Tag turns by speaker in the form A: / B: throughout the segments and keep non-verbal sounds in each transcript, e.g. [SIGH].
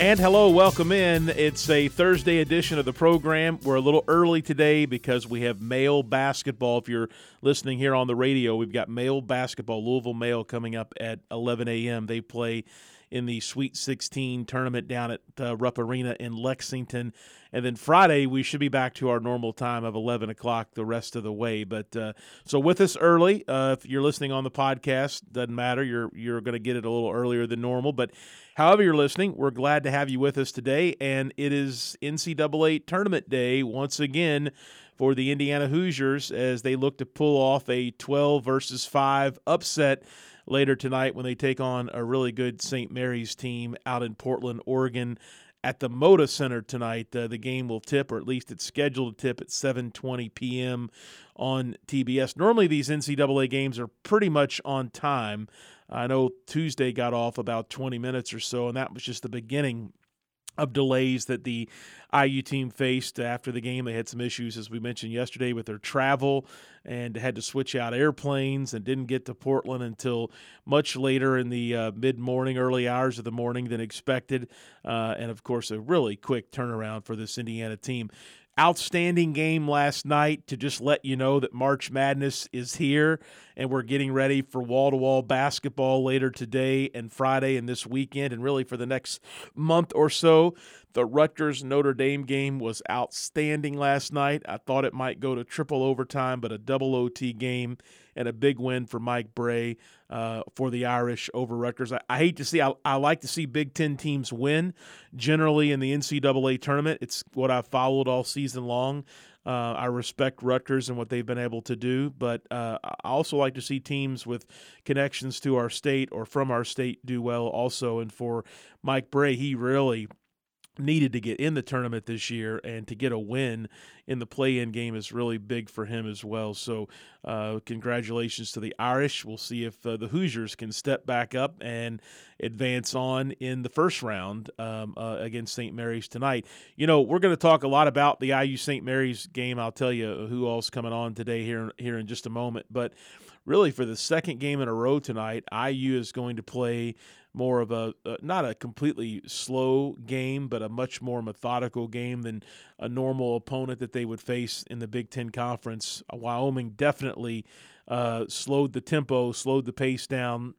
A: And hello, welcome in. It's a Thursday edition of the program. We're a little early today because we have male basketball. If you're listening here on the radio, we've got male basketball, Louisville Male, coming up at 11 a.m. They play in the Sweet 16 tournament down at uh, Rupp Arena in Lexington. And then Friday, we should be back to our normal time of 11 o'clock the rest of the way. But uh, so with us early, uh, if you're listening on the podcast, doesn't matter. You're, you're going to get it a little earlier than normal. But however you're listening, we're glad to have you with us today. And it is NCAA tournament day once again for the Indiana Hoosiers as they look to pull off a 12 versus 5 upset later tonight when they take on a really good St. Mary's team out in Portland, Oregon. At the Moda Center tonight, uh, the game will tip, or at least it's scheduled to tip at 7:20 p.m. on TBS. Normally, these NCAA games are pretty much on time. I know Tuesday got off about 20 minutes or so, and that was just the beginning of delays that the IU team faced after the game. They had some issues, as we mentioned yesterday, with their travel and had to switch out airplanes and didn't get to Portland until much later in the uh, mid morning, early hours of the morning than expected. Uh, and of course, a really quick turnaround for this Indiana team outstanding game last night to just let you know that March Madness is here and we're getting ready for wall to wall basketball later today and Friday and this weekend and really for the next month or so. The Rutgers Notre Dame game was outstanding last night. I thought it might go to triple overtime, but a double OT game and a big win for Mike Brey uh, for the Irish over Rutgers. I, I hate to see, I, I, like to see Big Ten teams win generally in the NCAA tournament. It's what I've followed all season long. Uh, I respect Rutgers and what they've been able to do, but uh, I also like to see teams with connections to our state or from our state do well also. And for Mike Brey, he really needed to get in the tournament this year and to get a win in the play-in game is really big for him as well. So, uh, congratulations to the Irish. We'll see if uh, the Hoosiers can step back up and advance on in the first round um, uh, against St. Mary's tonight. You know, we're going to talk a lot about the IU St. Mary's game. I'll tell you who else coming on today here here in just a moment, but really for the second game in a row tonight, IU is going to play more of a, uh, not a completely slow game, but a much more methodical game than a normal opponent that they would face in the Big Ten Conference. Wyoming definitely uh, slowed the tempo, slowed the pace down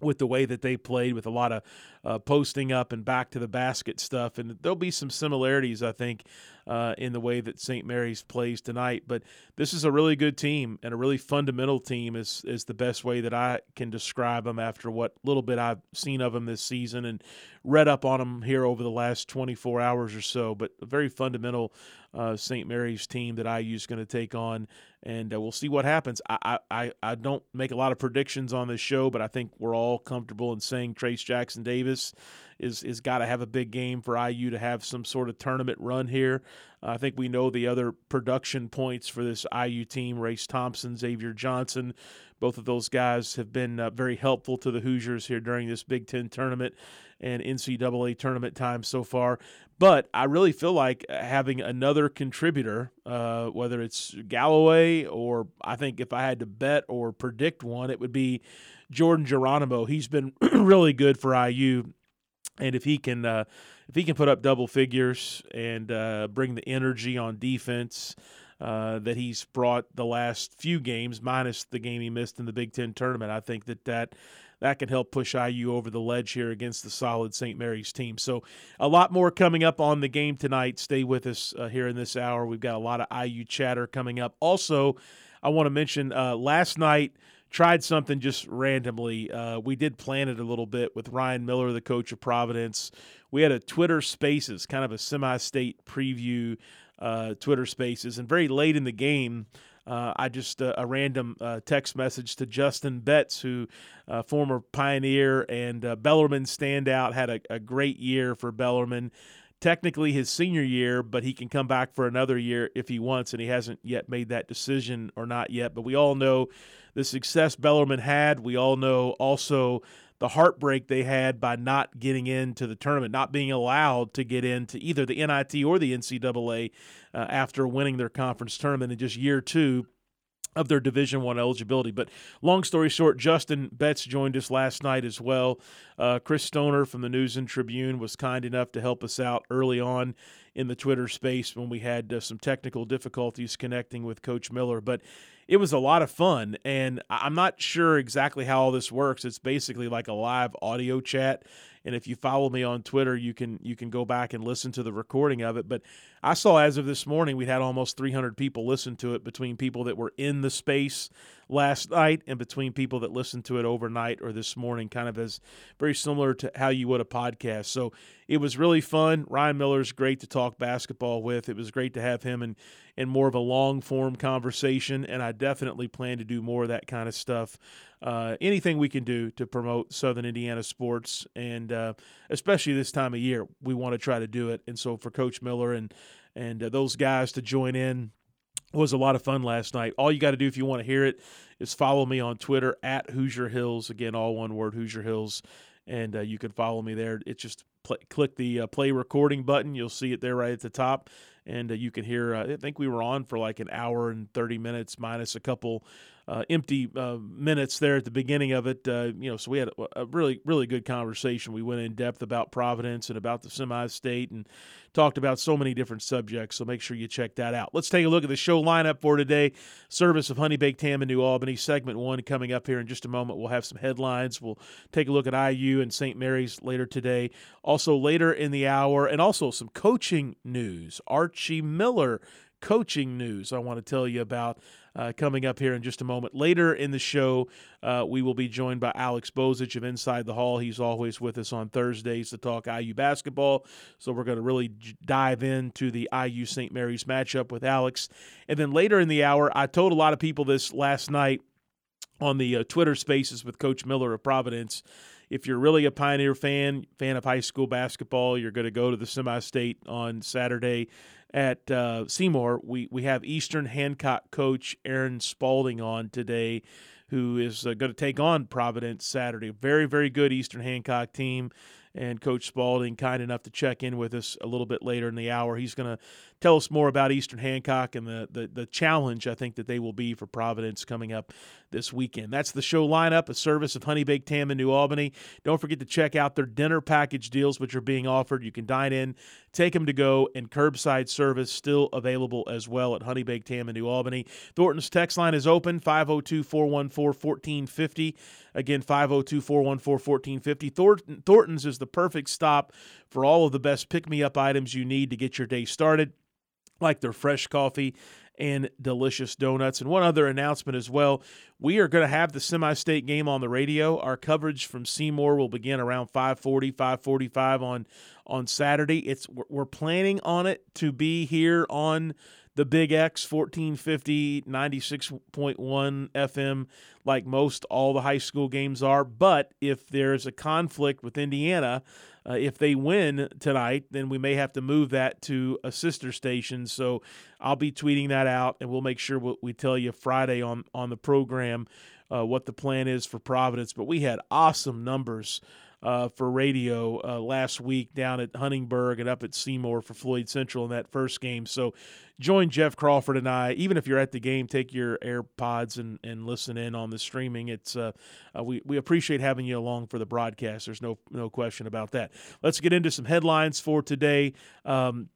A: with the way that they played, with a lot of uh, posting up and back to the basket stuff. And there'll be some similarities, I think, uh, in the way that St. Mary's plays tonight. But this is a really good team and a really fundamental team is is the best way that I can describe them after what little bit I've seen of them this season and read up on them here over the last 24 hours or so. But a very fundamental uh, St. Mary's team that IU is going to take on, and uh, we'll see what happens. I, I I don't make a lot of predictions on this show, but I think we're all comfortable in saying Trayce Jackson Davis is is got to have a big game for IU to have some sort of tournament run here. I think we know the other production points for this IU team: Race Thompson, Xavier Johnson. Both of those guys have been uh, very helpful to the Hoosiers here during this Big Ten tournament and NCAA tournament time so far. But I really feel like having another contributor, uh, whether it's Galloway or I think if I had to bet or predict one, it would be Jordan Geronimo. He's been [CLEARS THROAT] really good for IU and if he can uh, if he can put up double figures and uh, bring the energy on defense, uh, that he's brought the last few games, minus the game he missed in the Big Ten tournament. I think that that that can help push IU over the ledge here against the solid St. Mary's team. So, a lot more coming up on the game tonight. Stay with us uh, here in this hour. We've got a lot of IU chatter coming up. Also, I want to mention uh, last night tried something just randomly. Uh, we did plan it a little bit with Ryan Miller, the coach of Providence. We had a Twitter Spaces, kind of a semi-state preview uh, Twitter Spaces, and very late in the game. Uh, I just uh, a random uh, text message to Juston Betz, who uh, former Pioneer and Bellarmine standout, had a, a, great year for Bellarmine. Technically his senior year, but he can come back for another year if he wants, and he hasn't yet made that decision or not yet. But we all know the success Bellarmine had. We all know also the heartbreak they had by not getting into the tournament, not being allowed to get into either the NIT or the NCAA uh, after winning their conference tournament in just year two of their division one eligibility but long story short juston betz joined us last night as well uh, chris stoner from the news and tribune was kind enough to help us out early on in the twitter space when we had uh, some technical difficulties connecting with coach miller but it was a lot of fun. And I'm not sure exactly how all this works. It's basically like a live audio chat. And if you follow me on Twitter, you can you can go back and listen to the recording of it. But I saw as of this morning, we'd had almost 300 people listen to it between people that were in the space last night and between people that listened to it overnight or this morning, kind of as very similar to how you would a podcast. So it was really fun. Ryan Miller's great to talk basketball with. It was great to have him in, in more of a long form conversation, and I definitely plan to do more of that kind of stuff. Uh, anything we can do to promote Southern Indiana sports, and uh, especially this time of year, we want to try to do it. And so for Coach Miller and and uh, those guys to join in was a lot of fun last night. All you got to do if you want to hear it is follow me on Twitter at Hoosier Hills. Again, all one word, Hoosier Hills, and uh, you can follow me there. It's just play, click the uh, play recording button. You'll see it there right at the top, and uh, you can hear. Uh, I think we were on for like an hour and thirty minutes, minus a couple uh, empty uh, minutes there at the beginning of it. Uh, you know, so we had a, a, really, really good conversation. We went in depth about Providence and about the semi-state and talked about so many different subjects. So make sure you check that out. Let's take a look at the show lineup for today. Service of Honey Baked Ham in New Albany, segment one coming up here in just a moment. We'll have some headlines. We'll take a look at IU and St. Mary's later today. Also later in the hour, and also some coaching news. Archie Miller coaching news I want to tell you about uh, coming up here in just a moment. Later in the show, uh, we will be joined by Alex Bozich of Inside the Hall. He's always with us on Thursdays to talk IU basketball. So we're going to really dive into the IU St. Mary's matchup with Alex. And then later in the hour, I told a lot of people this last night on the uh, Twitter spaces with Coach Miller of Providence if you're really a Pioneer fan, fan of high school basketball, you're going to go to the semi-state on Saturday at uh, Seymour, we, we have Eastern Hancock coach Aaron Spalding on today, who is uh, going to take on Providence Saturday. Very, very good Eastern Hancock team. And Coach Spalding, kind enough to check in with us a little bit later in the hour. He's going to tell us more about Eastern Hancock and the, the, the challenge I think that they will be for Providence coming up this weekend. That's the show lineup, a service of Honey Baked Ham in New Albany. Don't forget to check out their dinner package deals, which are being offered. You can dine in, take them to go, and curbside service still available as well at Honey Baked Ham in New Albany. Thornton's text line is open 502 414 1450. Again, 502 414 1450. Thornton's is the perfect stop for all of the best pick me up items you need to get your day started like their fresh coffee and delicious donuts. And one other announcement as well. We are going to have the semi-state game on the radio. Our coverage from Seymour will begin around 5:40, 5:45 on on Saturday. It's we're planning on it to be here on the Big X 1450 96.1 FM like most all the high school games are, but if there's a conflict with Indiana, uh, if they win tonight, then we may have to move that to a sister station. So I'll be tweeting that out, and we'll make sure what we tell you Friday on on the program uh, what the plan is for Providence. But we had awesome numbers uh, for radio uh, last week down at Huntingburg and up at Seymour for Floyd Central in that first game. So join Jeff Crawford and I. Even if you're at the game, take your AirPods and, and listen in on the streaming. It's uh, uh, we we appreciate having you along for the broadcast. There's no no question about that. Let's get into some headlines for today. Um,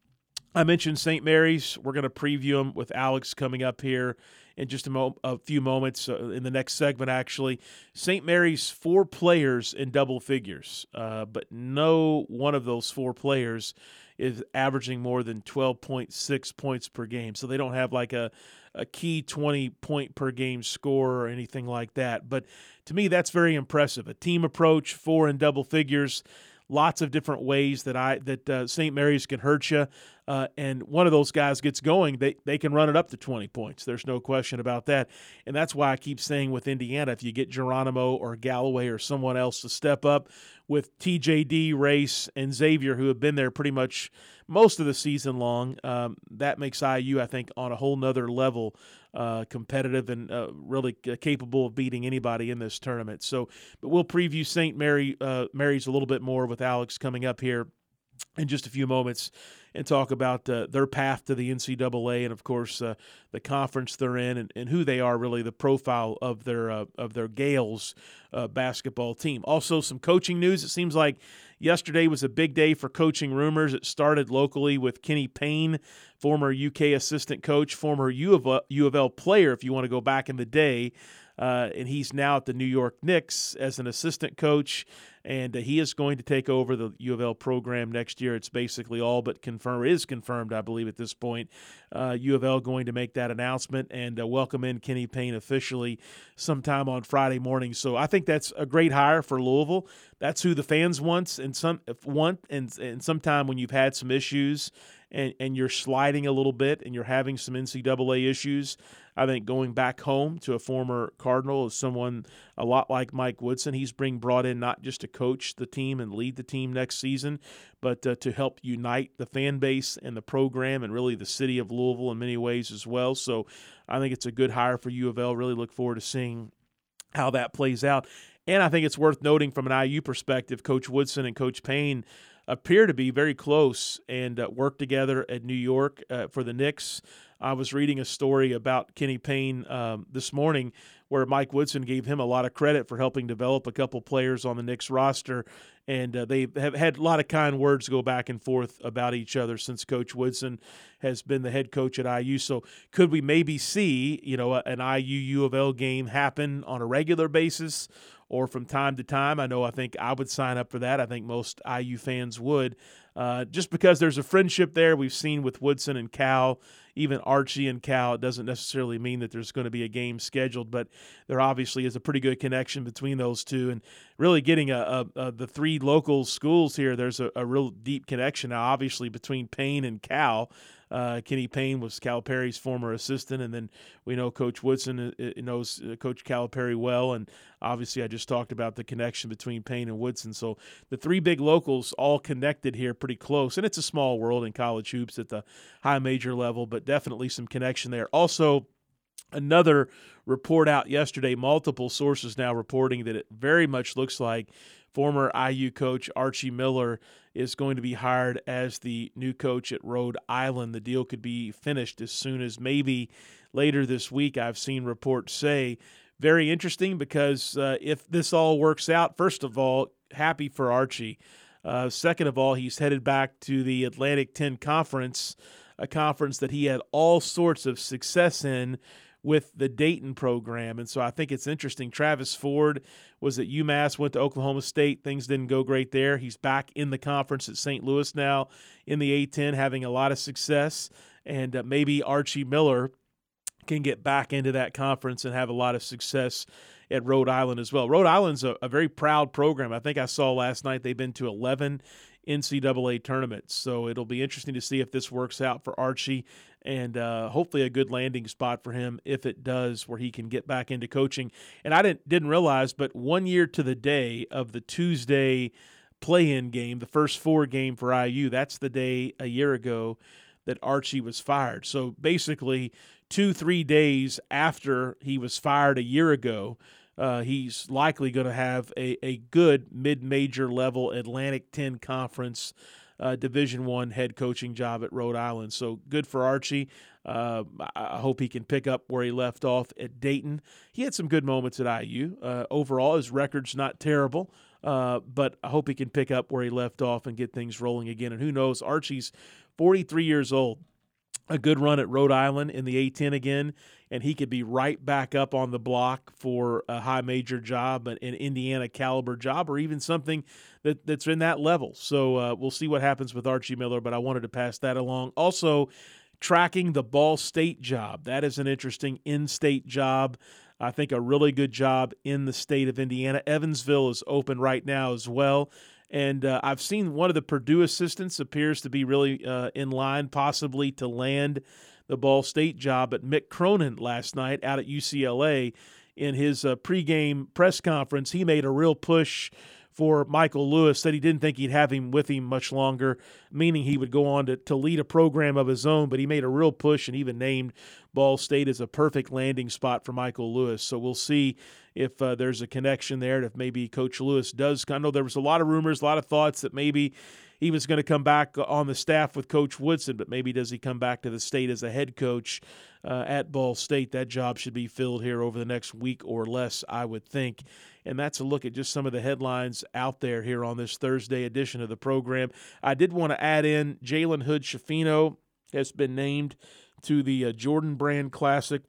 A: I mentioned St. Mary's. We're going to preview them with Alex coming up here in just a, mo- a few moments uh, in the next segment, actually. St. Mary's, four players in double figures, uh, but no one of those four players is averaging more than 12.6 points per game. So they don't have like a, a key 20 point per game score or anything like that. But to me, that's very impressive. A team approach, four in double figures lots of different ways that I that uh, St. Mary's can hurt you. Uh, and one of those guys gets going, they they can run it up to 20 points. There's no question about that. And that's why I keep saying with Indiana, if you get Geronimo or Galloway or someone else to step up with TJD, Race, and Xavier, who have been there pretty much most of the season long, um, that makes IU, I think, on a whole nother level uh, competitive and uh, really capable of beating anybody in this tournament. So, but we'll preview St. Mary uh, Mary's a little bit more with Alex coming up here in just a few moments and talk about uh, their path to the NCAA and, of course, uh, the conference they're in and, and, who they are. Really, the profile of their uh, of their Gaels uh, basketball team. Also, some coaching news. It seems like yesterday was a big day for coaching rumors. It started locally with Kenny Payne, former UK assistant coach, former U of, U of L player. If you want to go back in the day. Uh, and he's now at the New York Knicks as an assistant coach, and uh, he is going to take over the U of L program next year. It's basically all but confirmed, is confirmed, I believe, at this point. Uh, U of L going to make that announcement and uh, welcome in Kenny Payne officially sometime on Friday morning. So I think that's a great hire for Louisville. That's who the fans wants and some want, and and sometime when you've had some issues and, and you're sliding a little bit and you're having some NCAA issues, I think going back home to a former Cardinal is someone a lot like Mike Woodson. He's being brought in not just to coach the team and lead the team next season, but uh, to help unite the fan base and the program and really the city of Louisville in many ways as well. So I think it's a good hire for U of L. Really look forward to seeing how that plays out. And I think it's worth noting from an IU perspective, Coach Woodson and Coach Payne appear to be very close and uh, work together at New York uh, for the Knicks. I was reading a story about Kenny Payne um, this morning where Mike Woodson gave him a lot of credit for helping develop a couple players on the Knicks roster. And uh, they have had a lot of kind words go back and forth about each other since Coach Woodson has been the head coach at IU. So could we maybe see, you know, an IU U of L game happen on a regular basis or from time to time? I know I think I would sign up for that. I think most IU fans would. Uh, just because there's a friendship there we've seen with Woodson and Cal even Archie and Cal. It doesn't necessarily mean that there's going to be a game scheduled, but there obviously is a pretty good connection between those two. And really getting a, a, a the three local schools here, there's a, a real deep connection now, obviously, between Payne and Cal. Uh, Kenny Payne was Calipari's former assistant, and then we know Coach Woodson uh, uh, knows uh, Coach Calipari well, and obviously I just talked about the connection between Payne and Woodson. So the three big locals all connected here pretty close, and it's a small world in college hoops at the high major level, but definitely some connection there. Also, another report out yesterday, multiple sources now reporting that it very much looks like former IU coach Archie Miller is going to be hired as the new coach at Rhode Island. The deal could be finished as soon as maybe later this week. I've seen reports say. Very interesting because uh, if this all works out, first of all, happy for Archie. Uh, second of all, he's headed back to the Atlantic 10 Conference, a conference that he had all sorts of success in with the Dayton program. And so I think it's interesting. Travis Ford was at UMass, went to Oklahoma State. Things didn't go great there. He's back in the conference at St. Louis now in the A10, having a lot of success. And uh, maybe Archie Miller can get back into that conference and have a lot of success at Rhode Island as well. Rhode Island's a, a very proud program. I think I saw last night they've been to 11 NCAA tournaments. So it'll be interesting to see if this works out for Archie and uh, hopefully a good landing spot for him if it does, where he can get back into coaching. And I didn't didn't realize, but one year to the day of the Tuesday play-in game, the first four game for IU, that's the day a year ago that Archie was fired. So basically, two three days after he was fired a year ago. Uh, he's likely going to have a, a good mid-major level Atlantic 10 conference uh, Division One head coaching job at Rhode Island. So good for Archie. Uh, I hope he can pick up where he left off at Dayton. He had some good moments at IU. Uh, overall, his record's not terrible. Uh, but I hope he can pick up where he left off and get things rolling again. And who knows, Archie's 43 years old. A good run at Rhode Island in the A10 again, and he could be right back up on the block for a high major job, an Indiana caliber job, or even something that, that's in that level. So uh, we'll see what happens with Archie Miller, but I wanted to pass that along. Also, tracking the Ball State job. That is an interesting in state job. I think a really good job in the state of Indiana. Evansville is open right now as well. And uh, I've seen one of the Purdue assistants appears to be really uh, in line, possibly to land the Ball State job. But Mick Cronin last night out at UCLA in his uh, pregame press conference, he made a real push for Michael Lewis, said he didn't think he'd have him with him much longer, meaning he would go on to, to lead a program of his own. But he made a real push and even named Ball State as a perfect landing spot for Michael Lewis. So we'll see if uh, there's a connection there, and if maybe Coach Lewis does. I know there was a lot of rumors, a lot of thoughts that maybe he was going to come back on the staff with Coach Woodson, but maybe does he come back to the state as a head coach uh, at Ball State? That job should be filled here over the next week or less, I would think. And that's a look at just some of the headlines out there here on this Thursday edition of the program. I did want to add in Jalen Hood Schifino has been named to the uh, Jordan Brand Classic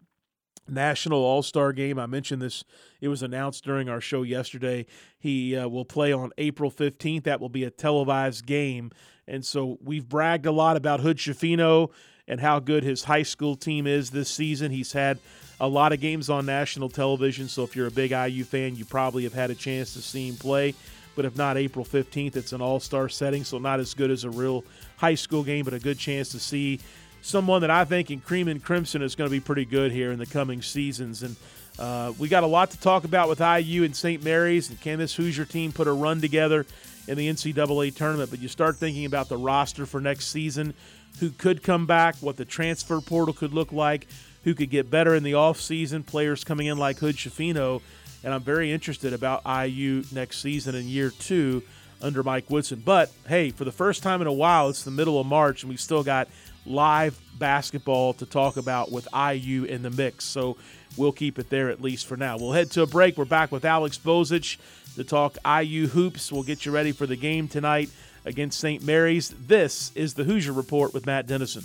A: National All Star Game. I mentioned this, it was announced during our show yesterday. He uh, will play on April 15th. That will be a televised game. And so we've bragged a lot about Hood Schifino and how good his high school team is this season. He's had a lot of games on national television. So if you're a big IU fan, you probably have had a chance to see him play. But if not April 15th, it's an all star setting. So not as good as a real high school game, but a good chance to see someone that I think in Cream and Crimson is going to be pretty good here in the coming seasons. And uh, we got a lot to talk about with IU and St. Mary's. And can this Hoosier team put a run together in the NCAA tournament? But you start thinking about the roster for next season, who could come back, what the transfer portal could look like, who could get better in the offseason, players coming in like Hood Schifino. And I'm very interested about IU next season in year two under Mike Woodson. But hey, for the first time in a while, it's the middle of March, and we've still got live basketball to talk about with IU in the mix. So we'll keep it there at least for now. We'll head to a break. We're back with Alex Bozich to talk IU hoops. We'll get you ready for the game tonight against St. Mary's. This is the Hoosier Report with Matt Dennison.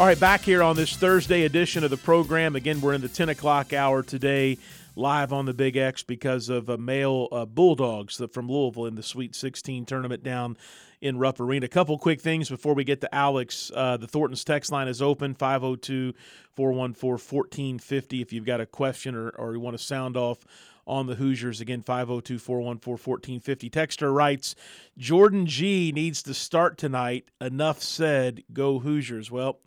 A: All right, back here on this Thursday edition of the program. Again, we're in the 10 o'clock hour today, live on the Big X because of a male uh, Bulldogs from Louisville in the Sweet 16 tournament down in Rupp Arena. A couple quick things before we get to Alex. Uh, the Thornton's text line is open 502 414 1450 if you've got a question or, or you want to sound off on the Hoosiers. Again, 502 414 1450. Texter writes Jordan G needs to start tonight. Enough said. Go Hoosiers. Well,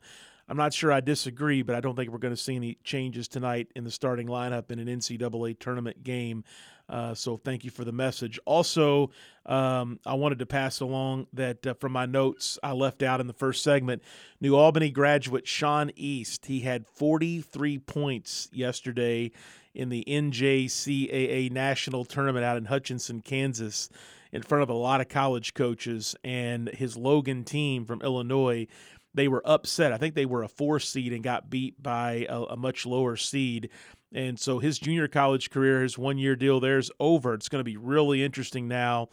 A: I'm not sure I disagree, but I don't think we're going to see any changes tonight in the starting lineup in an NCAA tournament game. Uh, so thank you for the message. Also, um, I wanted to pass along that uh, from my notes I left out in the first segment. New Albany graduate Sean East, he had 43 points yesterday in the NJCAA national tournament out in Hutchinson, Kansas, in front of a lot of college coaches and his Logan team from Illinois they were upset. I think they were a four seed and got beat by a, a much lower seed. And so his junior college career, his one year deal there is over. It's going to be really interesting now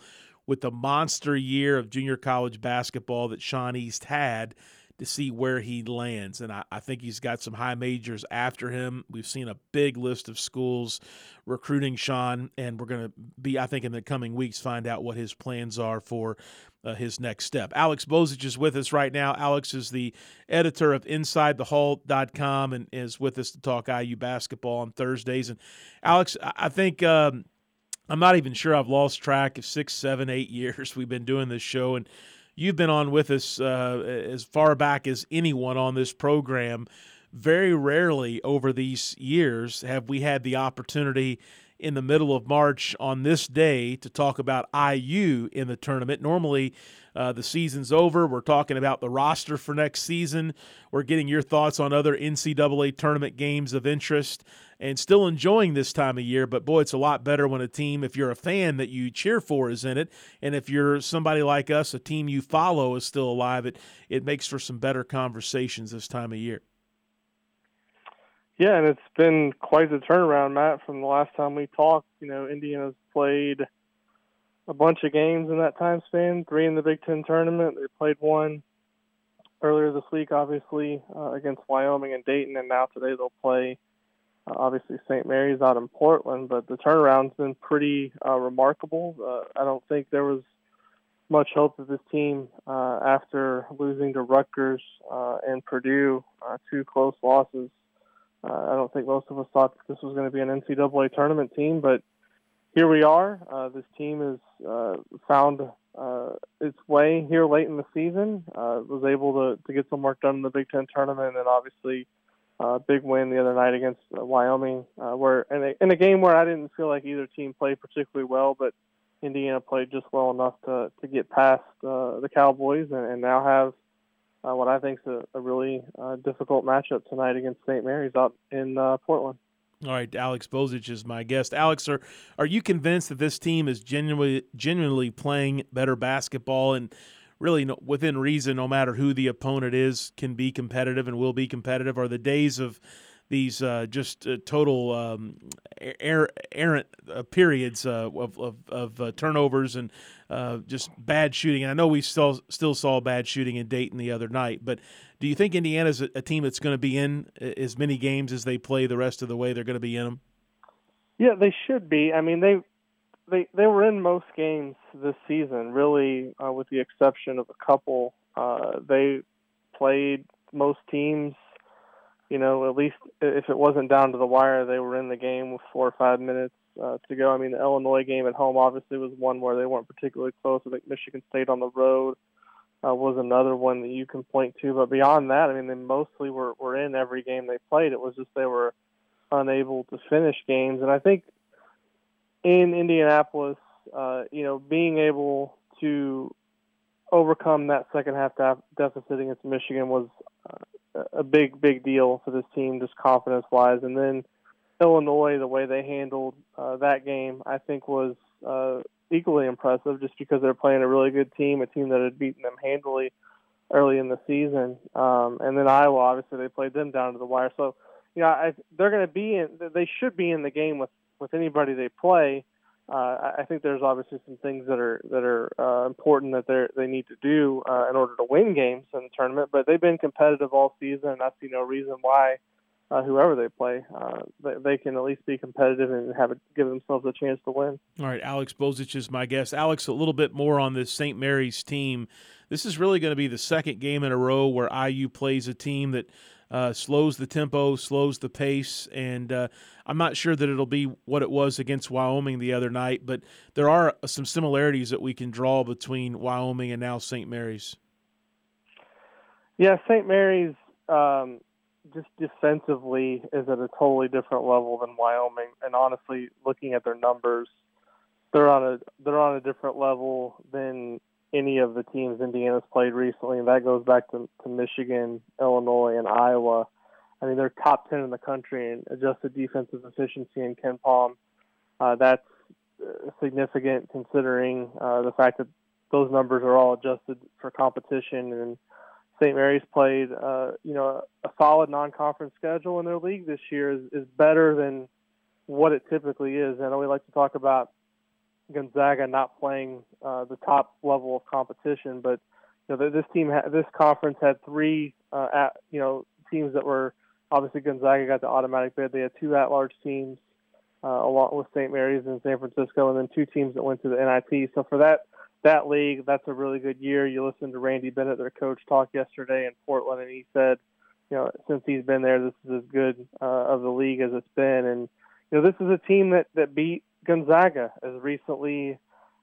A: with the monster year of junior college basketball that Sean East had to see where he lands. And I, I, think he's got some high majors after him. We've seen a big list of schools recruiting Sean, and we're going to be, I think, in the coming weeks, find out what his plans are for uh, his next step. Alex Bozich is with us right now. Alex is the editor of InsideTheHall.com and is with us to talk IU basketball on Thursdays. And Alex, I think. Um, I'm not even sure I've lost track of six, seven, eight years [LAUGHS] we've been doing this show, and you've been on with us uh, as far back as anyone on this program. Very rarely over these years have we had the opportunity in the middle of March on this day to talk about IU in the tournament. Normally, uh, the season's over. We're talking about the roster for next season. We're getting your thoughts on other NCAA tournament games of interest and still enjoying this time of year. But boy, it's a lot better when a team, if you're a fan that you cheer for, is in it. And if you're somebody like us, a team you follow is still alive, it, it makes for some better conversations this time of year.
B: Yeah, and it's been quite the turnaround, Matt, from the last time we talked. You know, Indiana's played a bunch of games in that time span, three in the Big Ten tournament. They played one earlier this week, obviously, uh, against Wyoming and Dayton, and now today they'll play, uh, obviously, St. Mary's out in Portland. But the turnaround's been pretty uh, remarkable. Uh, I don't think there was much hope that this team, uh, after losing to Rutgers uh, and Purdue, two close losses, uh, I don't think most of us thought this was going to be an NCAA tournament team, but here we are. Uh, this team has uh, found uh, its way here late in the season. Uh, was able to, to get some work done in the Big Ten tournament, and obviously uh, big win the other night against uh, Wyoming. Where in a, in a game where I didn't feel like either team played particularly well, but Indiana played just well enough to to get past the Cowboys and, and now have uh, what I think is a, a really uh, difficult matchup tonight against St. Mary's out in uh, Portland.
A: All right, Alex Bozich is my guest. Alex, are are you convinced that this team is genuinely genuinely playing better basketball and really no, within reason, no matter who the opponent is, can be competitive and will be competitive? Are the days of these uh, just uh, total um, er- errant uh, periods uh, of, of, of uh, turnovers and uh, just bad shooting. And I know we still still saw bad shooting in Dayton the other night, but do you think Indiana's a, a team that's going to be in as many games as they play the rest of the way they're going to be in them?
B: Yeah, they should be. I mean, they they they were in most games this season, really, with the exception of a couple. they played most teams you know, at least if it wasn't down to the wire, they were in the game with four or five minutes uh, to go. I mean, the Illinois game at home obviously was one where they weren't particularly close. I think Michigan State on the road uh, was another one that you can point to. But beyond that, I mean, they mostly were, were in every game they played. It was just they were unable to finish games. And I think in Indianapolis, uh, you know, being able to overcome that second half deficit against Michigan was uh, a big, big deal for this team, just confidence wise. And then Illinois, the way they handled uh, that game, I think was uh, equally impressive, just because they're playing a really good team, a team that had beaten them handily early in the season. Um, and then Iowa, obviously, they played them down to the wire. So, you know, I, they're going to be in. They should be in the game with with anybody they play uh, I think there's obviously some things that are that are uh, important that they they need to do uh, in order to win games in the tournament. But they've been competitive all season, and I see no reason why uh, whoever they play, uh, they, they, can at least be competitive and have it, give themselves a chance to win.
A: All right, Alex Bozich is my guest. Alex, a little bit more on this St. Mary's team. This is really going to be the second game in a row where IU plays a team that uh, slows the tempo, slows the pace, and uh, I'm not sure that it'll be what it was against Wyoming the other night, but there are some similarities that we can draw between Wyoming and now St. Mary's.
B: Yeah, St. Mary's um, just defensively is at a totally different level than Wyoming, and honestly, looking at their numbers, they're on a they're on a different level than any of the teams Indiana's played recently, and that goes back to, to Michigan, Illinois, and Iowa. I mean, they're top 10 in the country in adjusted defensive efficiency in KenPom. Uh, that's uh, significant considering uh, the fact that those numbers are all adjusted for competition. And St. Mary's played, uh, you know, a solid non-conference schedule in their league this year is, is better than what it typically is. I know we like to talk about Gonzaga not playing uh, the top level of competition, but you know this team, ha- this conference had three, uh, at, you know, teams that were obviously Gonzaga got the automatic bid. They had two at-large teams, uh, along with St. Mary's and San Francisco, and then two teams that went to the NIT. So for that that league, that's a really good year. You listened to Randy Bennett, their coach, talk yesterday in Portland, and he said, you know, since he's been there, this is as good uh, of the league as it's been, and you know, this is a team that that beat Gonzaga as recently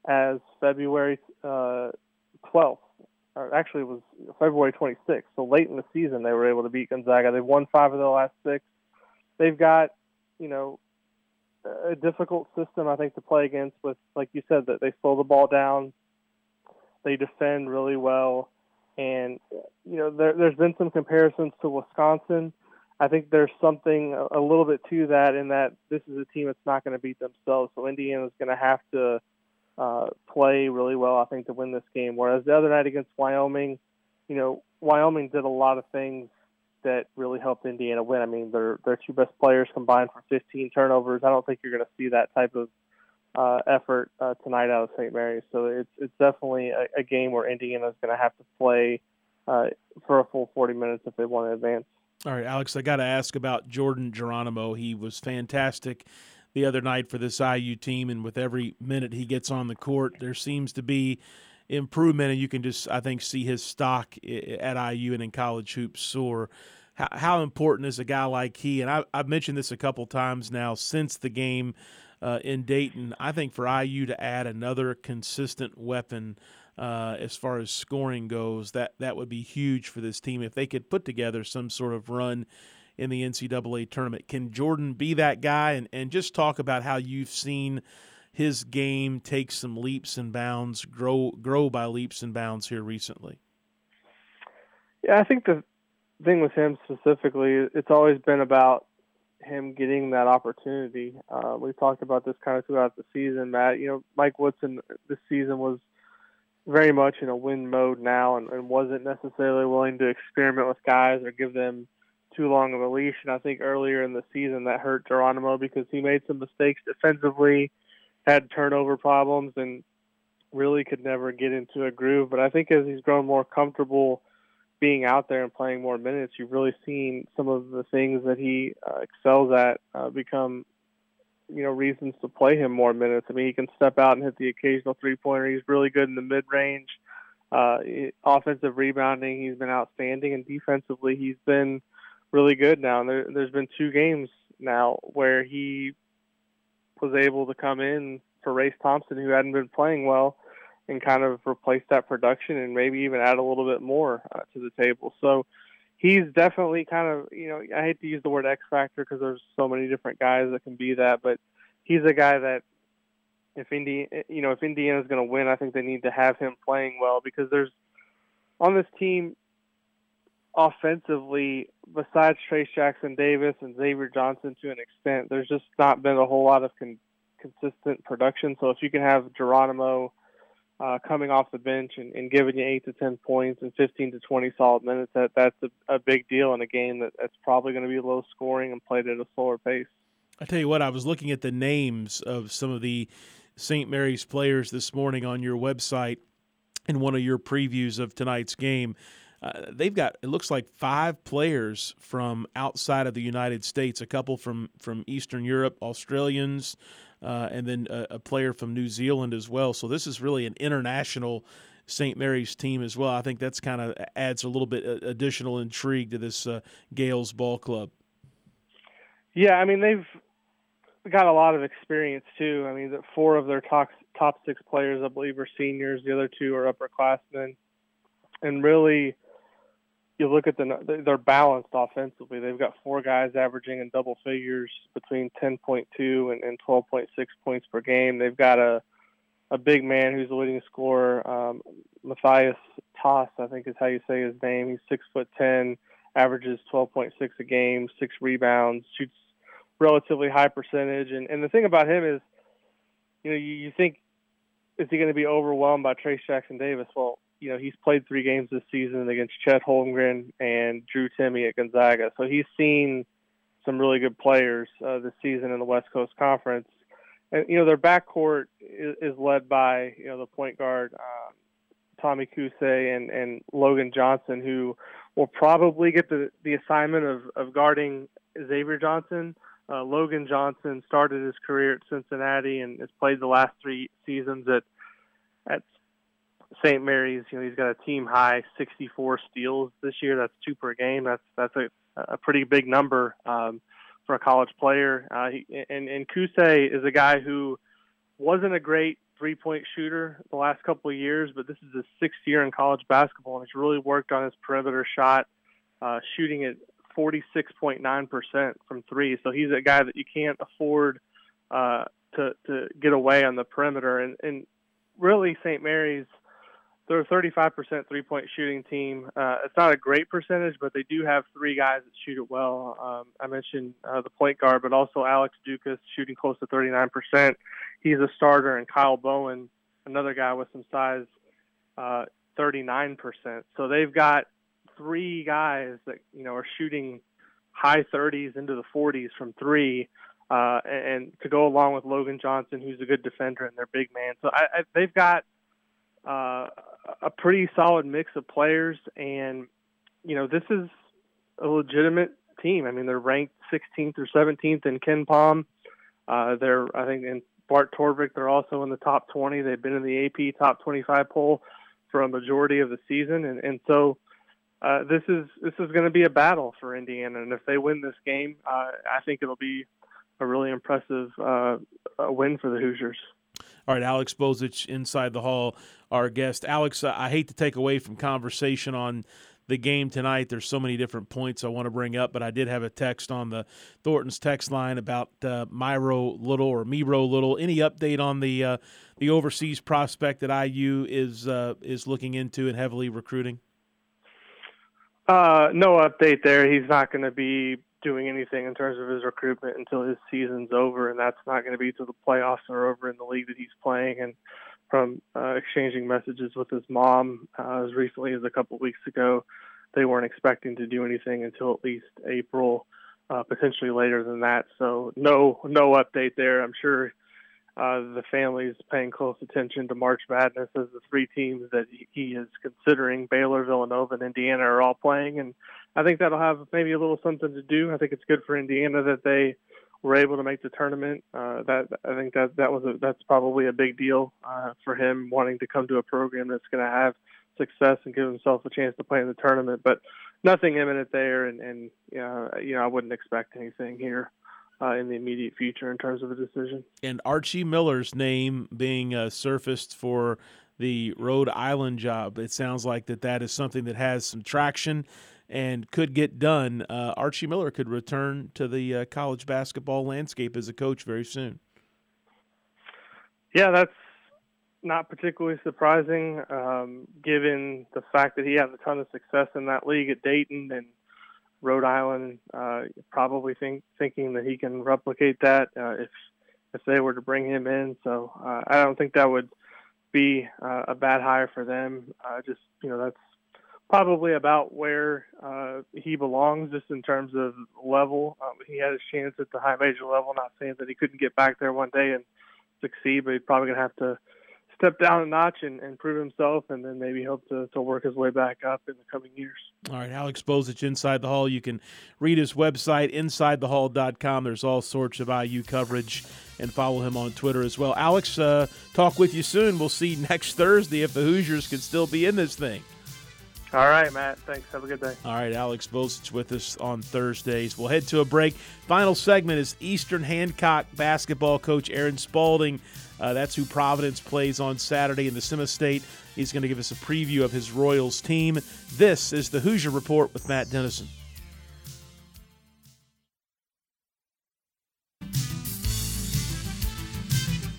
B: as February uh, 12th. Or actually, it was February 26th. So late in the season, they were able to beat Gonzaga. They've won five of their last six. They've got, you know, a difficult system, I think, to play against. With like you said, that they slow the ball down, they defend really well, and you know there, there's been some comparisons to Wisconsin. I think there's something a, little bit to that in that this is a team that's not going to beat themselves. So Indiana's going to have to uh, play really well, I think, to win this game. Whereas the other night against Wyoming, you know, Wyoming did a lot of things that really helped Indiana win. I mean, their their two best players combined for 15 turnovers. I don't think you're going to see that type of uh, effort uh, tonight out of St. Mary's. So it's it's definitely a, a game where Indiana is going to have to play uh, for a full 40 minutes if they want to advance.
A: All right, Alex, I got to ask about Jordan Geronimo. He was fantastic the other night for this IU team, and with every minute he gets on the court, there seems to be improvement, and you can just, I think, see his stock at IU and in college hoops soar. How, how important is a guy like he? And I, have mentioned this a couple times now since the game uh, in Dayton. I think for IU to add another consistent weapon uh, as far as scoring goes, that that would be huge for this team if they could put together some sort of run in the NCAA tournament. Can Jordan be that guy? And and just talk about how you've seen his game take some leaps and bounds, grow grow by leaps and bounds here recently.
B: Yeah, I think the thing with him specifically, it's always been about him getting that opportunity. Uh, we've talked about this kind of throughout the season, Matt. You know, Mike Woodson this season was very much in a win mode now and, and wasn't necessarily willing to experiment with guys or give them too long of a leash. And I think earlier in the season that hurt Geronimo because he made some mistakes defensively, had turnover problems, and really could never get into a groove. But I think as he's grown more comfortable being out there and playing more minutes, you've really seen some of the things that he uh, excels at uh, become you know reasons to play him more minutes. I mean, he can step out and hit the occasional three pointer. He's really good in the mid range. Uh, offensive rebounding, he's been outstanding, and defensively, he's been really good now. And there, there's been two games now where he was able to come in for Race Thompson, who hadn't been playing well, and kind of replace that production and maybe even add a little bit more uh, to the table. So he's definitely kind of you know I hate to use the word X factor because there's so many different guys that can be that, but he's a guy that if Indi you know if Indiana's going to win, I think they need to have him playing well because there's on this team offensively besides Trayce Jackson Davis and Xavier Johnson to an extent, there's just not been a whole lot of con- consistent production. So if you can have Geronimo uh, coming off the bench and, and, giving you eight to ten points and 15 to 20 solid minutes, that that's a, a big deal in a game that, that's probably going to be low scoring and played at a slower pace.
A: I tell you what, I was looking at the names of some of the St. Mary's players this morning on your website in one of your previews of tonight's game. Uh, they've got it looks like five players from outside of the United States, a couple from from Eastern Europe, Australians, uh, and then a, a, player from New Zealand as well. So this is really an international St. Mary's team as well. I think that's kind of adds a little bit uh, additional intrigue to this uh, Gaels ball club.
B: Yeah, I mean they've got a lot of experience too. I mean, four of their top top six players, I believe, are seniors. The other two are upperclassmen, and really you look at the they're balanced offensively. They've got four guys averaging in double figures between 10.2 and, and 12.6 points per game. They've got a a big man who's the leading scorer, um, Matthias Tass, I think is how you say his name. He's six foot ten, averages 12.6 a game, six rebounds, shoots relatively high percentage. And and the thing about him is, you know, you, you think is he going to be overwhelmed by Trayce Jackson Davis? Well, you know, he's played three games this season against Chet Holmgren and Drew Timme at Gonzaga. So he's seen some really good players uh, this season in the West Coast Conference. And, you know, their backcourt is, is led by, you know, the point guard, um, Tommy Kuhse and, and Logan Johnson, who will probably get the, the assignment of, of guarding Xavier Johnson. Uh, Logan Johnson started his career at Cincinnati and has played the last three seasons at at St. Mary's, you know, he's got a team high 64 steals this year. That's two per game. That's that's a, a pretty big number um, for a college player. Uh, he, and and Kuhse is a guy who wasn't a great three-point shooter the last couple of years, but this is his sixth year in college basketball, and he's really worked on his perimeter shot, uh, shooting at 46.9% from three. So he's a guy that you can't afford uh, to to get away on the perimeter. And and really, St. Mary's they're a 35% three point shooting team. Uh, it's not a great percentage, but they do have three guys that shoot it well. Um, I mentioned uh, the point guard, but also Alex Ducas shooting close to 39%. He's a starter, and Kyle Bowen, another guy with some size, uh, 39%. So they've got three guys that you know are shooting high 30s into the 40s from three. Uh, and, and to go along with Logan Johnson, who's a good defender and their big man. So I, I, they've got uh, a pretty solid mix of players, and you know this is a legitimate team. I mean, they're ranked 16th or 17th in KenPom. Uh, they're, I think, in Bart Torvik, they're also in the top 20. They've been in the AP top 25 poll for a majority of the season, and and so. Uh, this is this is going to be a battle for Indiana, and if they win this game, uh, I think it'll be a really impressive uh, win for the Hoosiers.
A: All right, Alex Bozich inside the hall, our guest. Alex, I hate to take away from conversation on the game tonight. There's so many different points I want to bring up, but I did have a text on the Thornton's text line about uh, Myro Little or Miro Little. Any update on the uh, the overseas prospect that IU is uh, is looking into and heavily recruiting?
B: Uh, no update there. He's not going to be doing anything in terms of his recruitment until his season's over, and that's not going to be until the playoffs are over in the league that he's playing. And from uh, exchanging messages with his mom uh, as recently as a couple weeks ago, they weren't expecting to do anything until at least April, uh, potentially later than that. So no, no update there. I'm sure uh, the family is paying close attention to March Madness as the three teams that he is considering, Baylor, Villanova, and Indiana, are all playing, and I think that'll have maybe a little something to do. I think it's good for Indiana that they were able to make the tournament. Uh, that I think that that was a, that's probably a big deal uh, for him wanting to come to a program that's going to have success and give himself a chance to play in the tournament. But nothing imminent there, and, and you know, you know I wouldn't expect anything here. Uh, in the immediate future, in terms of a decision,
A: and Archie Miller's name being uh, surfaced for the Rhode Island job, it sounds like that that is something that has some traction and could get done, uh, Archie Miller could return to the uh, college basketball landscape as a coach very soon.
B: Yeah, that's not particularly surprising, um, given the fact that he had a ton of success in that league at Dayton and Rhode Island. Uh, probably think, thinking that he can replicate that uh, if if they were to bring him in. So uh, I don't think that would be uh, a bad hire for them. just you know that's probably about where uh, he belongs, just in terms of level. Um, he had his chance at the high major level. Not saying that he couldn't get back there one day and succeed, but he's probably going to have to step down a notch and, and prove himself, and then maybe hope to, to work his way back up in the coming years.
A: All right, Alex Bozich, Inside the Hall. You can read his website, insidethehall.com. There's all sorts of IU coverage, and follow him on Twitter as well. Alex, uh, talk with you soon. We'll see [LAUGHS] next Thursday if the Hoosiers can still be in this thing.
B: All right, Matt. Thanks. Have a good day.
A: All right, Alex Bozich with us on Thursdays. We'll head to a break. Final segment is Eastern Hancock basketball coach Aaron Spalding. Uh, that's who Providence plays on Saturday in the Semi-State. He's going to give us a preview of his Royals team. This is the Hoosier Report with Matt Dennison.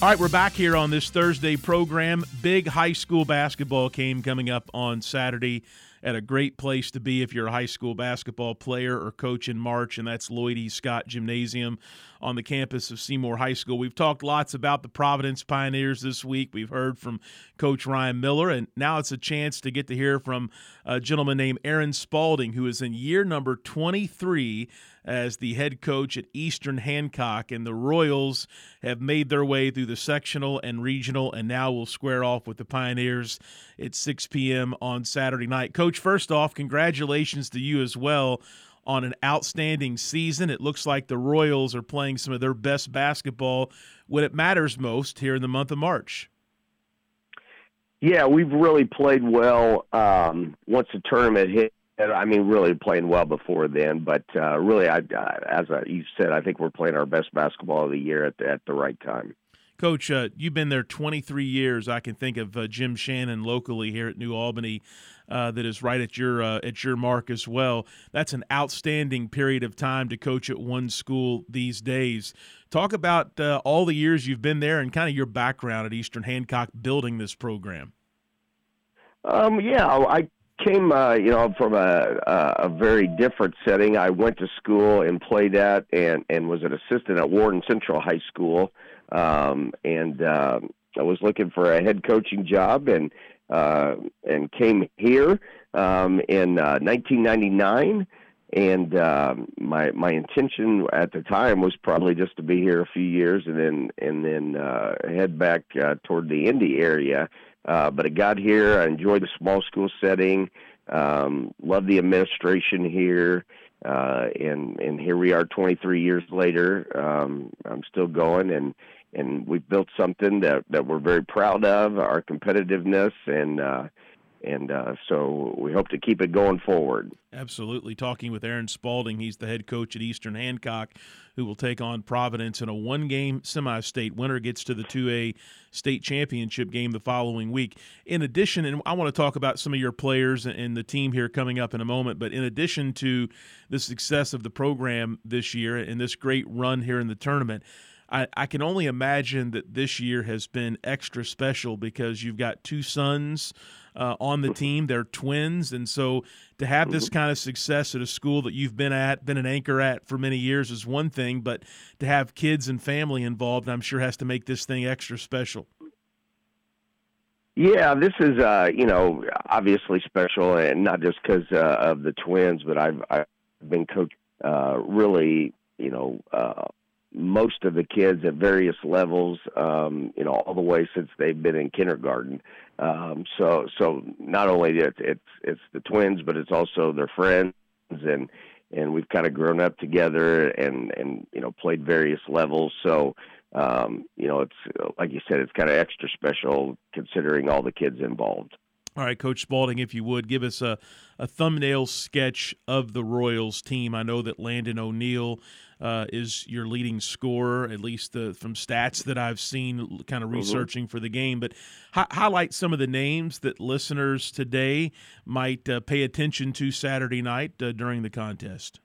A: All right, we're back here on this Thursday program. Big high school basketball game coming up on Saturday at a great place to be if you're a high school basketball player or coach in March, and that's Lloyd E. Scott Gymnasium on the campus of Seymour High School. We've talked lots about the Providence Pioneers this week. We've heard from Coach Ryan Miller, and now it's a chance to get to hear from a gentleman named Aaron Spalding, who is in year number 23 as the head coach at Eastern Hancock. And the Royals have made their way through the sectional and regional, and now will square off with the Pioneers at 6 p.m. on Saturday night. Coach, first off, congratulations to you as well on an outstanding season. It looks like the Royals are playing some of their best basketball when it matters most here in the month of March.
C: Yeah, we've really played well um, once the tournament hit. I mean, really playing well before then, but uh, really, I, I, as I, you said, I think we're playing our best basketball of the year at the, at the right time.
A: Coach, uh, you've been there 23 years. I can think of uh, Jim Shannon locally here at New Albany, uh, that is right at your uh, at your mark as well. That's an outstanding period of time to coach at one school these days. Talk about uh, all the years you've been there and kind of your background at Eastern Hancock building this program.
C: Um, yeah, I came, uh, you know, from a, a very different setting. I went to school and played at and and was an assistant at Warren Central High School, um, and uh, I was looking for a head coaching job and uh, and came here um, in uh, 1999. And um, my my intention at the time was probably just to be here a few years and then and then uh, head back uh, toward the Indy area. Uh, but I got here. I enjoyed the small school setting. Um, love the administration here. Uh, and and here we are, 23 years later. Um, I'm still going, and and we've built something that that we're very proud of. Our competitiveness and uh, and uh, so we hope to keep it going forward.
A: Absolutely. Talking with Aaron Spalding, he's the head coach at Eastern Hancock, who will take on Providence in a one-game semi-state. Winner gets to the 2A state championship game the following week. In addition, and I want to talk about some of your players and the team here coming up in a moment, but in addition to the success of the program this year and this great run here in the tournament, I, I can only imagine that this year has been extra special because you've got two sons uh, on the team. They're twins, and so to have this kind of success at a school that you've been at, been an anchor at for many years is one thing, but to have kids and family involved, I'm sure has to make this thing extra special.
C: Yeah, this is uh, you know obviously special, and not just because uh, of the twins, but I've I've been coached uh, really you know uh, most of the kids at various levels, um, you know, all the way since they've been in kindergarten. Um, so, so not only it's, it's it's the twins, but it's also their friends, and and we've kind of grown up together, and and you know, played various levels. So, um, you know, it's like you said, it's kind of extra special considering all the kids involved.
A: All right, Coach Spalding, if you would give us a, a thumbnail sketch of the Royals team. I know that Landon O'Neill uh, is your leading scorer, at least the, from stats that I've seen, kind of mm-hmm. researching mm-hmm. for the game. But hi- highlight some of the names that listeners today might uh, pay attention to Saturday night uh, during the contest.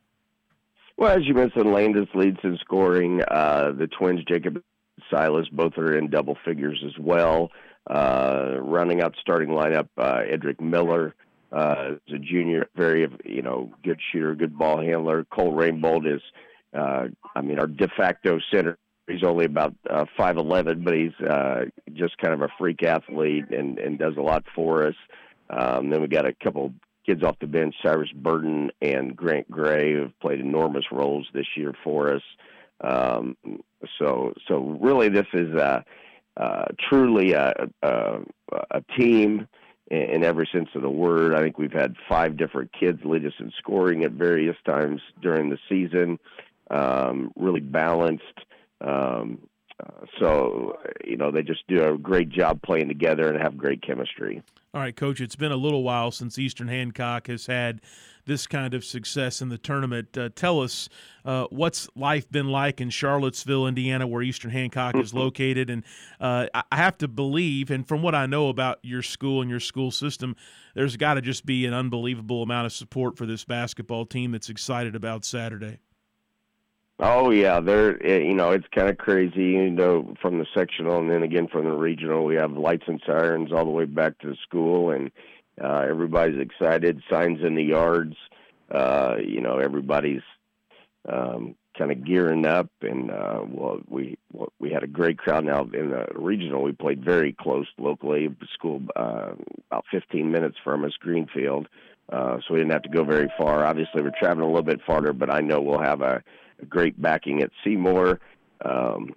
C: Well, as you mentioned, Landis leads in scoring. Uh, the twins, Jacob Silas, both are in double figures as well. Uh, running out starting lineup, uh, Edric Miller uh, is a junior, very you know good shooter, good ball handler. Cole Rainbolt is, uh, I mean, our de facto center. He's only about uh, five eleven, but he's uh, just kind of a freak athlete and and does a lot for us. Um, then we got a couple kids off the bench, Cyrus Burton and Grant Gray, have played enormous roles this year for us. Um, so so really, this is. Uh, uh, truly a, a, a team in every sense of the word. I think we've had five different kids lead us in scoring at various times during the season. Um, really balanced. Um, uh, so, you know, they just do a great job playing together and have great chemistry.
A: All right, Coach, it's been a little while since Eastern Hancock has had this kind of success in the tournament. Uh, tell us uh, what's life been like in Charlottesville, Indiana, where Eastern Hancock is [LAUGHS] located. And uh, I have to believe, and from what I know about your school and your school system, there's got to just be an unbelievable amount of support for this basketball team that's excited about Saturday.
C: Oh yeah, they're you know it's kind of crazy. You know, from the sectional and then again from the regional, we have lights and sirens all the way back to the school, and uh, everybody's excited. Signs in the yards. Uh, you know, everybody's um, kind of gearing up, and uh, well, we we had a great crowd. Now in the regional, we played very close locally. School uh, about 15 minutes from us, Greenfield, uh, so we didn't have to go very far. Obviously, we're traveling a little bit farther, but I know we'll have a great backing at Seymour. Um,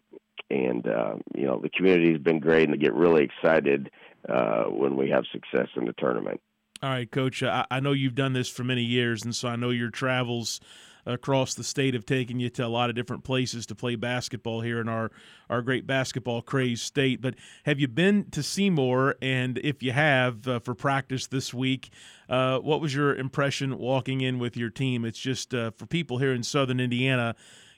C: and uh, you know the community has been great, and they get really excited uh, when we have success in the tournament.
A: All right, Coach. I, I, know you've done this for many years, and so I know your travels across the state have taken you to a lot of different places to play basketball here in our our great basketball crazed state. But have you been to Seymour? And if you have uh, for practice this week, uh, what was your impression walking in with your team? It's just uh, for people here in Southern Indiana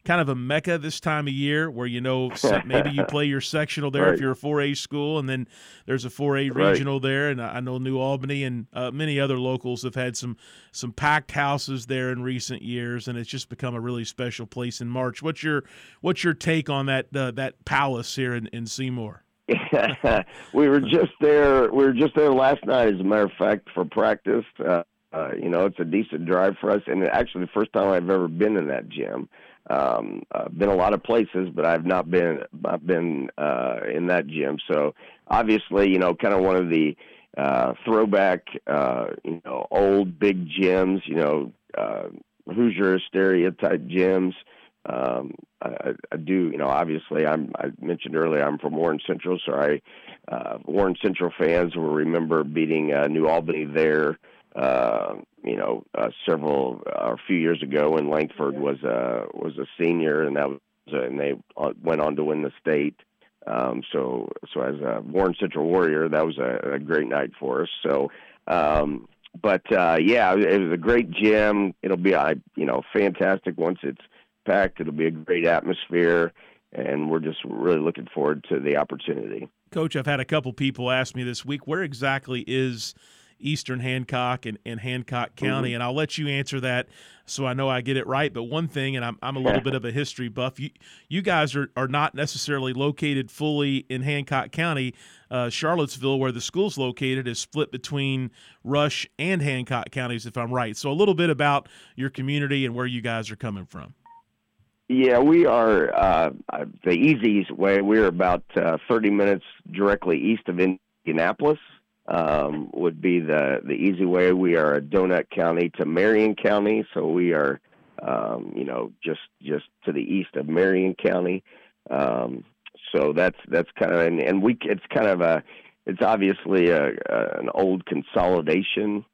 A: kind of a mecca this time of year where you know [LAUGHS] maybe you play your sectional there
C: right.
A: if you're a 4A school, and then there's a 4A
C: right.
A: regional there, and I know New Albany and uh, many other locals have had some some packed houses there in recent years, and it's just become a really special place in March. What's your what's your take on that uh, that palace here in, in Seymour? [LAUGHS] [LAUGHS]
C: we were just there. We were just there last night, as a matter of fact, for practice. Uh, uh, you know, it's a decent drive for us, and actually the first time I've ever been in that gym. Um, I've been a lot of places, but I've not been I've been uh, in that gym. So obviously, you know, kind of one of the uh, throwback, uh, you know, old big gyms. You know, uh, Hoosier stereotype gyms. Um, I, I do, you know, obviously, I'm. I mentioned earlier, I'm from Warren Central, so I uh, Warren Central fans will remember beating uh, New Albany there uh, you know, uh, several uh, a few years ago when Langford was a was a senior, and that was and they went on to win the state. Um, so so as a Warren Central Warrior, that was a, a great night for us. So. Um, but uh, yeah, it was a great gym. It'll be, I you know, fantastic once it's packed. It'll be a great atmosphere, and we're just really looking forward to the opportunity.
A: Coach, I've had a couple people ask me this week, where exactly is Eastern Hancock and, and Hancock County. Mm-hmm. And I'll let you answer that so I know I get it right. But one thing, and I'm, I'm a little bit of a history buff, you, you guys are, are not necessarily located fully in Hancock County. Uh, Charlottesville, where the school's located, is split between Rush and Hancock counties, if I'm right. So a little bit about your community and where you guys are coming from.
C: Yeah, we are uh, the easiest way. We're about uh, 30 minutes directly east of Indianapolis um, would be the the easy way. We are a donut county to Marion County, so we are, um, you know, just just to the east of Marion County. Um, so that's that's kind of and, and we it's kind of a it's obviously a, a an old consolidation.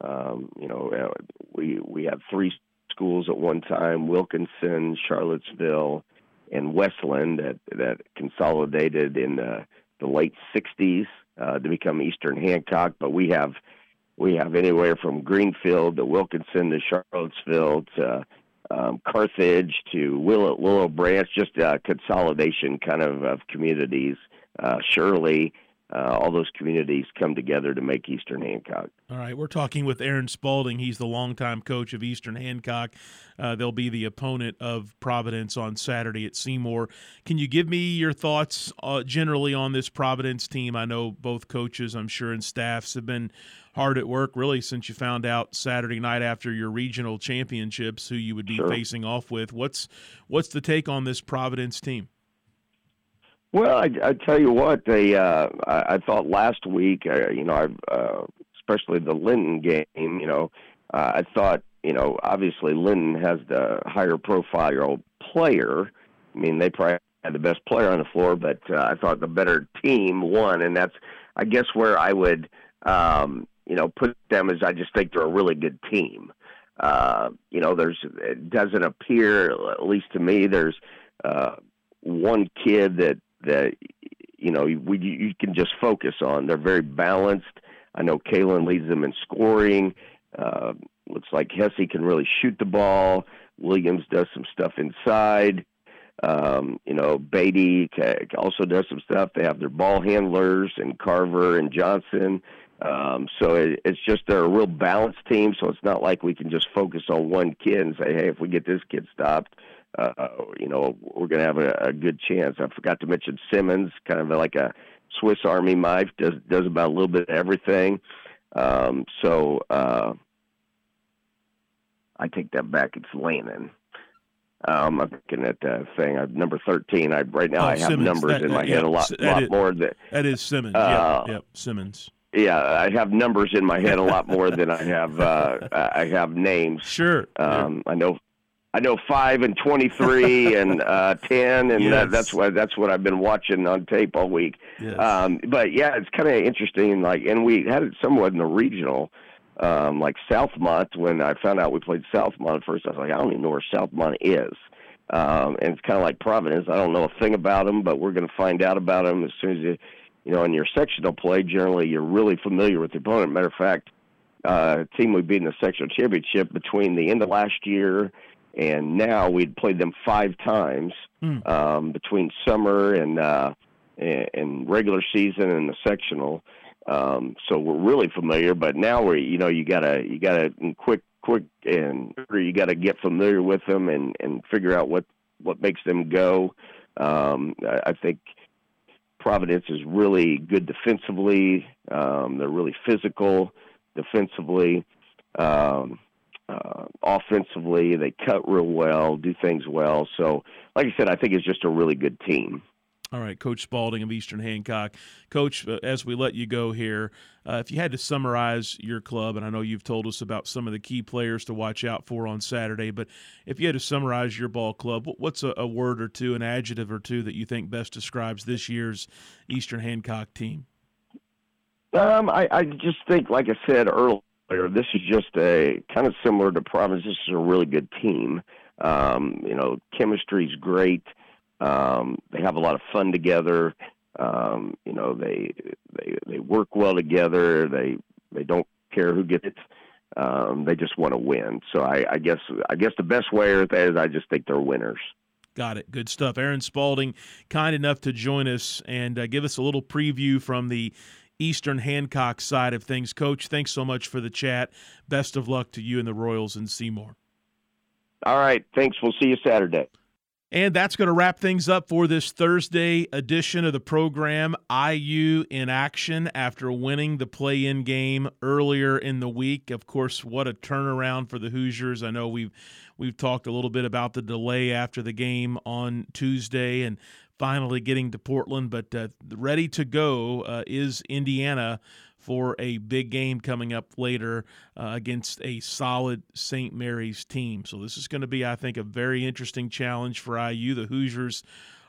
C: Um, you know, uh, we we have three schools at one time: Wilkinson, Charlottesville, and Westland that that consolidated in the, the late '60s uh, to become Eastern Hancock, but we have we have anywhere from Greenfield to Wilkinson to Charlottesville to um, Carthage to Willow, Willow Branch, just a consolidation kind of of communities. Uh, Shirley, uh, all those communities come together to make Eastern Hancock.
A: All right, we're talking with Aaron Spalding. He's the longtime coach of Eastern Hancock. Uh, they'll be the opponent of Providence on Saturday at Seymour. Can you give me your thoughts uh, generally on this Providence team? I know both coaches, I'm sure, and staffs have been hard at work really since you found out Saturday night after your regional championships who you would be
C: sure.
A: facing off with. What's what's the take on this Providence team?
C: Well, I, I tell you what, they uh, I, I thought last week, uh, you know, I, uh, especially the Linton game, you know, uh, I thought, you know, obviously Linton has the higher profile player. I mean, they probably had the best player on the floor, but uh, I thought the better team won, and that's, I guess, where I would, um, you know, put them as I just think they're a really good team. Uh, you know, there's it doesn't appear, at least to me, there's uh, one kid that that you know we, you can just focus on. They're very balanced. I know Kalen leads them in scoring. Uh, looks like Hesse can really shoot the ball. Williams does some stuff inside. Um, you know, Beatty also does some stuff. They have their ball handlers and Carver and Johnson. Um, so it, it's just they're a real balanced team. So it's not like we can just focus on one kid and say, hey, if we get this kid stopped, uh, you know, we're going to have a, a good chance. I forgot to mention Simmons, kind of like a Swiss Army knife, does does about a little bit of everything. Um, so uh, I take that back. It's Lannon. Um, I'm looking at the thing. I'm number thirteen. I right now
A: oh,
C: I have
A: Simmons.
C: numbers
A: that,
C: in my
A: yeah,
C: head a lot, lot
A: is,
C: more than
A: that is Simmons.
C: Uh,
A: yeah, yep, Simmons.
C: Yeah, I have numbers in my head a lot more than I [LAUGHS] have uh, I have names.
A: Sure.
C: Um, I know I know five and twenty three [LAUGHS] and uh, ten, and
A: yes.
C: that, that's what that's what I've been watching on tape all week.
A: Yes.
C: Um, but yeah, it's kind of interesting. Like, and we had it somewhat in the regional. Um, like Southmont, when I found out we played Southmont first, I was like, I don't even know where Southmont is. Um, and it's kind of like Providence. I don't know a thing about them, but we're going to find out about them as soon as you, you know, in your sectional play. Generally, you're really familiar with the opponent. Matter of fact, uh, team we beat in the sectional championship between the end of last year and now we'd played them five times mm. um, between summer and, uh, and and regular season and the sectional. Um, so we're really familiar, but now we you know you gotta you gotta quick quick and you gotta get familiar with them and and figure out what what makes them go. Um, I, I think Providence is really good defensively. Um, they're really physical defensively. Um, uh, offensively, they cut real well, do things well. So, like I said, I think it's just a really good team.
A: All right, Coach Spalding of Eastern Hancock. Coach, uh, as we let you go here, uh, if you had to summarize your club, and I know you've told us about some of the key players to watch out for on Saturday, but if you had to summarize your ball club, what's a, a word or two, an adjective or two that you think best describes this year's Eastern Hancock team?
C: Um, I, I just think, like I said earlier, this is just a kind of similar to Providence. This is a really good team. Um, you know, chemistry's great. Um, they have a lot of fun together. Um, you know, they they they work well together. They they don't care who gets it. Um, they just want to win. So I, I guess I guess the best way is I just think they're winners.
A: Got it. Good stuff. Aaron Spalding, kind enough to join us and uh, give us a little preview from the Eastern Hancock side of things. Coach, thanks so much for the chat. Best of luck to you and the Royals in Seymour.
C: All right. Thanks. We'll see you Saturday.
A: And that's going to wrap things up for this Thursday edition of the program. IU in action after winning the play in game earlier in the week. Of course, what a turnaround for the Hoosiers. I know we've we've talked a little bit about the delay after the game on Tuesday and finally getting to Portland, but uh, ready to go uh, is Indiana for a big game coming up later uh, against a solid St. Mary's team. So this is going to be, I think, a very interesting challenge for IU. The Hoosiers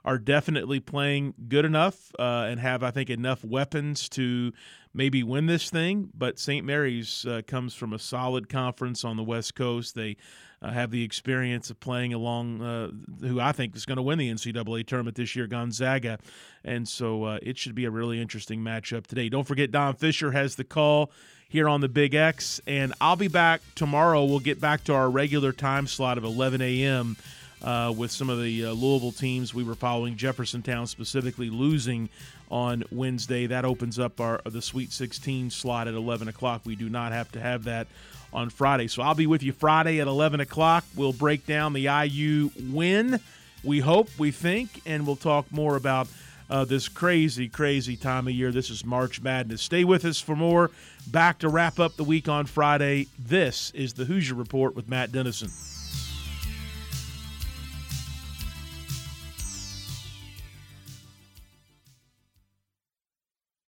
A: are definitely playing good enough uh, and have, I think, enough weapons to maybe win this thing. But St. Mary's uh, comes from a solid conference on the West Coast. They uh, have the experience of playing along uh, who I think is going to win the NCAA tournament this year, Gonzaga. And so uh, it should be a really interesting matchup today. Don't forget, Don Fischer has the call here on the Big X. And I'll be back tomorrow. We'll get back to our regular time slot of 11 a.m. Uh, with some of the uh, Louisville teams we were following, Jeffersontown specifically losing on Wednesday. That opens up our the Sweet 16 slot at 11 o'clock. We do not have to have that on Friday. So I'll be with you Friday at 11 o'clock. We'll break down the IU win, we hope, we think, and we'll talk more about uh, this crazy, crazy time of year. This is March Madness. Stay with us for more. Back to wrap up the week on Friday. This is the Hoosier Report with Matt Dennison.